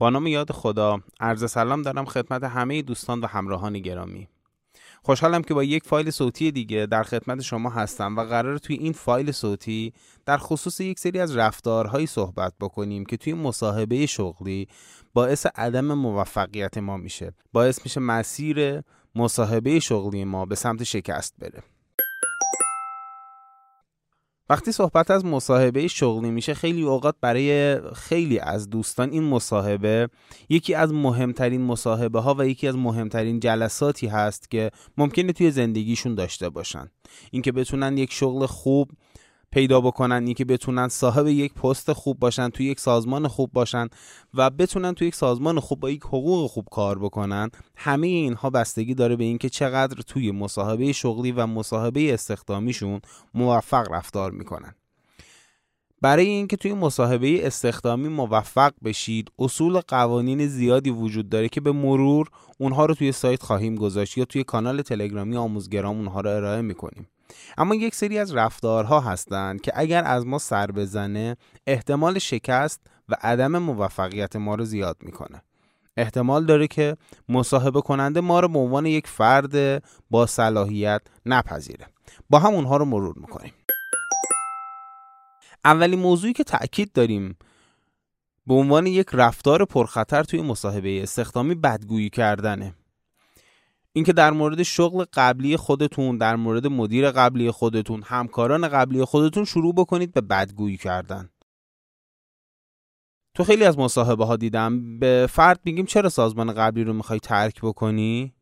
با نام یاد خدا عرض سلام دارم خدمت همه دوستان و همراهان گرامی. خوشحالم که با یک فایل صوتی دیگه در خدمت شما هستم و قرار توی این فایل صوتی در خصوص یک سری از رفتارهایی صحبت بکنیم که توی مصاحبه شغلی باعث عدم موفقیت ما میشه. باعث میشه مسیر مصاحبه شغلی ما به سمت شکست بره. وقتی صحبت از مصاحبه شغلی میشه خیلی اوقات برای خیلی از دوستان این مصاحبه یکی از مهمترین مصاحبه ها و یکی از مهمترین جلساتی هست که ممکنه توی زندگیشون داشته باشن. اینکه بتونن یک شغل خوب پیدا بکنن که بتونن صاحب یک پست خوب باشن توی یک سازمان خوب باشن و بتونن توی یک سازمان خوب با یک حقوق خوب کار بکنن همه اینها بستگی داره به اینکه چقدر توی مصاحبه شغلی و مصاحبه استخدامیشون موفق رفتار می‌کنن. برای اینکه توی مصاحبه استخدامی موفق بشید اصول قوانین زیادی وجود داره که به مرور اونها رو توی سایت خواهیم گذاشت یا توی کانال تلگرامی آموزگرام اونها رو ارائه می‌کنیم. اما یک سری از رفتارها هستند که اگر از ما سر بزنه احتمال شکست و عدم موفقیت ما رو زیاد می‌کنه. احتمال داره که مصاحبه کننده ما رو به عنوان یک فرد با صلاحیت نپذیره. با هم اونها رو مرور می‌کنیم. اولین موضوعی که تأکید داریم به عنوان یک رفتار پرخطر توی مصاحبه استخدامی بدگویی کردنه. اینکه در مورد شغل قبلی خودتون در مورد مدیر قبلی خودتون همکاران قبلی خودتون شروع بکنید به بدگویی کردن. تو خیلی از مصاحبه ها دیدم به فرد میگیم چرا سازمان قبلی رو می‌خوای ترک بکنی؟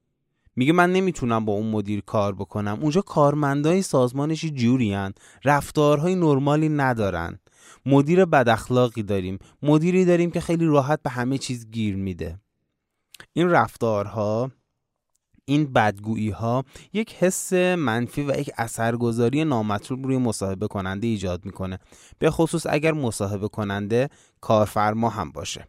میگه من نمی‌تونم با اون مدیر کار بکنم. اونجا کارمندای سازمانش جورین رفتارهای نرمالی ندارن. مدیر بد اخلاقی داریم. مدیری داریم که خیلی راحت به همه چیز گیر میده. این رفتارها این بدگویی ها یک حس منفی و یک اثرگذاری نامطلوب روی مصاحبه کننده ایجاد می‌کنه. به خصوص اگر مصاحبه کننده کارفرما هم باشه.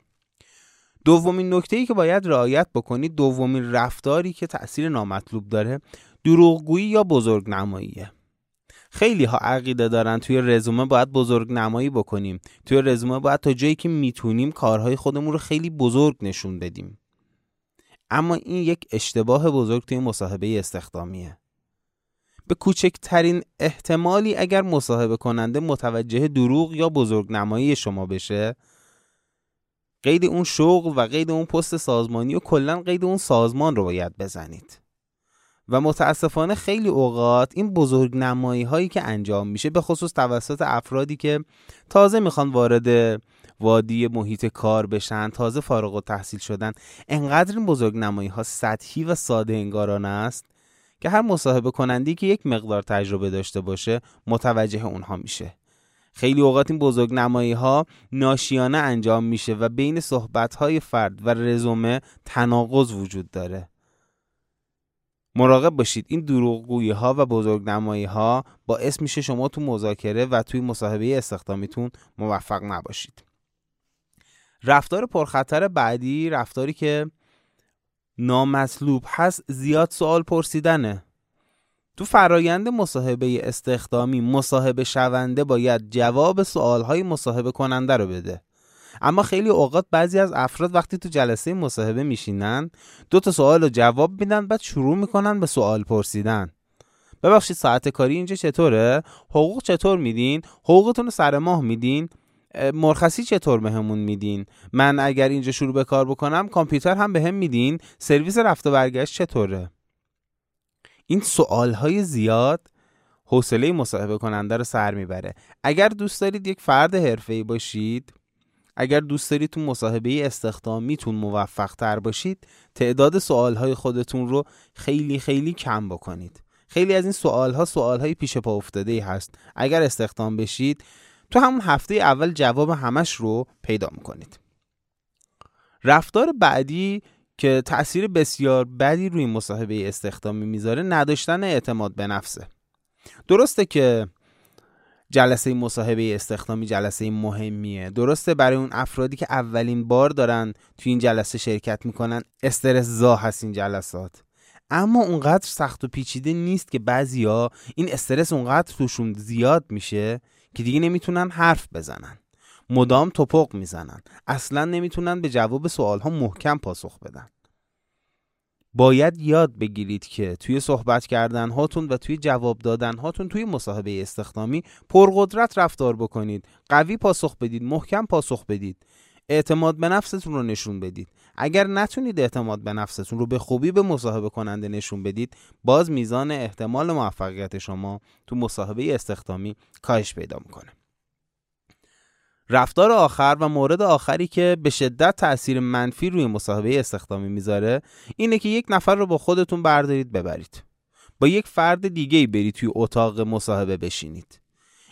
دومین نکته ای که باید رعایت بکنید دومین رفتاری که تاثیر نامطلوب داره دروغگویی یا بزرگ نماییه خیلی ها عقیده دارن توی رزومه باید بزرگ نمایی بکنیم. توی رزومه باید تا جایی که می‌تونیم کارهای خودمون رو خیلی بزرگ نشون بدیم. اما این یک اشتباه بزرگ توی مصاحبه استخدامیه. به کوچکترین احتمالی اگر مصاحبه کننده متوجه دروغ یا بزرگ نمایی شما بشه قید اون شغل و قید اون پست سازمانی و کلا قید اون سازمان رو باید بزنید. و متاسفانه خیلی اوقات این بزرگ نمایی هایی که انجام میشه به خصوص توسط افرادی که تازه می‌خوان وارد وادی محیط کار بشن تازه فارغ و تحصیل شدن انقدر این بزرگ نمایی ها سطحی و ساده انگارانه است که هر مصاحبه کنندی که یک مقدار تجربه داشته باشه متوجه اونها میشه. خیلی اوقات این بزرگ نمایی ها ناشیانه انجام میشه و بین صحبت های فرد و رزومه تناقض وجود داره. مراقب باشید این دروغگویی ها و بزرگ نمایی ها باعث میشه شما تو مذاکره و توی مصاحبه استخدامیتون موفق نباشید. رفتار پرخطر بعدی رفتاری که نامطلوب هست زیاد سوال پرسیدنه. تو فرایند مصاحبه استخدامی مصاحبه شونده باید جواب سوالهای مصاحبه کننده رو بده. اما خیلی اوقات بعضی از افراد وقتی تو جلسه مصاحبه میشینن دو تا سوال رو جواب میدن بعد شروع می‌کنن به سوال پرسیدن. ببخشید ساعت کاری اینجا چطوره؟ حقوق چطور میدین؟ حقوقتون رو سر ماه میدین؟ مرخصی چطور بهمون میدین؟ من اگر اینجا شروع به کار بکنم کامپیوتر هم بهم هم میدین. سرویس رفت و برگشت چطوره؟ این سوال های زیاد حوصله مصاحبه کننده رو سر می‌بره. اگر دوست دارید یک فرد حرفه‌ای باشید اگر دوست دارید تو مصاحبه استخدامیتون موفق تر باشید تعداد سوال های خودتون رو خیلی خیلی کم بکنید. خیلی از این سوال ها سوال های پیش پا افتاده ای هست. اگر استخدام بشید تو همون هفته اول جواب همش رو پیدا می‌کنید. رفتار بعدی که تاثیر بسیار بدی روی مصاحبه استخدامی می‌ذاره نداشتن اعتماد به نفسه. درسته که جلسه مصاحبه استخدامی جلسه مهمیه. درسته برای اون افرادی که اولین بار دارن توی این جلسه شرکت می‌کنن استرس زا هست این جلسات. اما اونقدر سخت و پیچیده نیست که بعضیا این استرس اونقدر توشون زیاد میشه که دیگه نمی‌تونن حرف بزنن. مدام توپق می‌زنن. اصلا نمی‌تونن به جواب سوال ها محکم پاسخ بدن. باید یاد بگیرید که توی صحبت کردن هاتون و توی جواب دادن هاتون توی مصاحبه استخدامی پرقدرت رفتار بکنید. قوی پاسخ بدید محکم پاسخ بدید. اعتماد به نفستون رو نشون بدید. اگر نتونید اعتماد به نفستون رو به خوبی به مصاحبه کننده نشون بدید باز میزان احتمال موفقیت شما تو مصاحبه استخدامی کاهش پیدا می‌کنه. رفتار آخر و مورد آخری که به شدت تاثیر منفی روی مصاحبه استخدامی می‌ذاره اینه که یک نفر رو با خودتون بردارید ببرید. با یک فرد دیگه ای برید توی اتاق مصاحبه بشینید.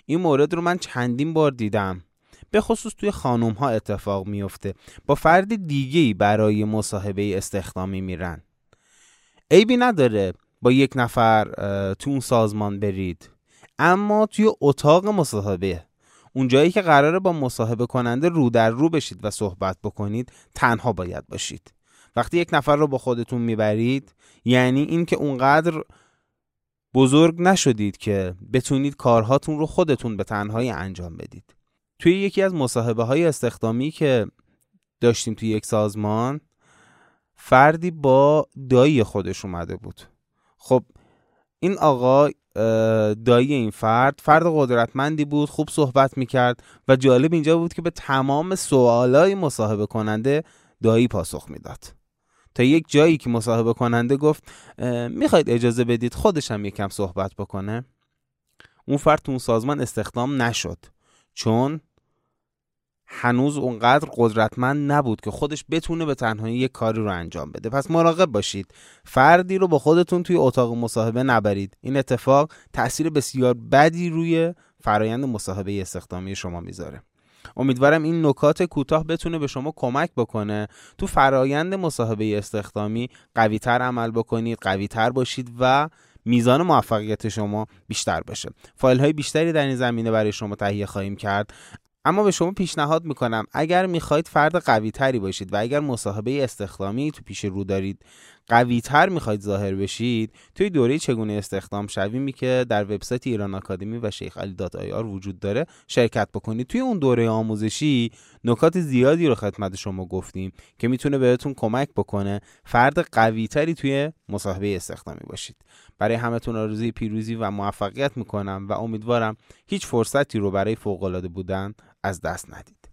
این مورد رو من چندین بار دیدم. به خصوص توی خانوم ها اتفاق میفته با فرد دیگه ای برای مصاحبه استخدامی میرن. عیبی نداره با یک نفر تو اون سازمان برید. اما توی اتاق مصاحبه اون جایی که قراره با مصاحبه کننده رو در رو بشید و صحبت بکنید تنها باید باشید. وقتی یک نفر رو با خودتون می‌برید یعنی این که اونقدر بزرگ نشدید که بتونید کارهاتون رو خودتون به تنهایی انجام بدید. توی یکی از مصاحبه های استخدامی که داشتیم توی یک سازمان فردی با دایی خودش اومده بود. خب این آقا دایی این فرد فرد قدرتمندی بود خوب صحبت می‌کرد و جالب اینجا بود که به تمام سوالای مصاحبه کننده دایی پاسخ می‌داد. تا یک جایی که مصاحبه کننده گفت می‌خواید اجازه بدید خودشم یکم صحبت بکنه؟ اون فرد تو اون سازمان استخدام نشد. چون هنوز اونقدر قدرتمند نبود که خودش بتونه به تنهایی یک کاری رو انجام بده. پس مراقب باشید. فردی رو با خودتون توی اتاق مصاحبه نبرید. این اتفاق تاثیر بسیار بدی روی فرایند مصاحبه استخدامی شما می‌ذاره. امیدوارم این نکات کوتاه بتونه به شما کمک بکنه. تو فرایند مصاحبه استخدامی قویتر عمل بکنید قویتر باشید و میزان موفقیت شما بیشتر بشه. فایل های بیشتری در این زمینه برای شما تهیه خواهیم کرد. اما به شما پیشنهاد می‌کنم اگر می‌خواید فرد قوی تری باشید و اگر مصاحبه استخدامی تو پیش رو دارید قوی تر می‌خواید ظاهر بشید توی دوره چگونه استخدام شویمی که در وبسایت ایران آکادمی و شیخ علی دات آر وجود داره شرکت بکنید. توی اون دوره آموزشی نکات زیادی رو خدمت شما گفتیم که می‌تونه بهتون کمک بکنه فرد قوی تری توی مصاحبه استخدامی باشید. برای همتون آرزوی پیروزی و موفقیت می‌کنم و امیدوارم هیچ فرصتی رو برای فوق بودن از دست ندید.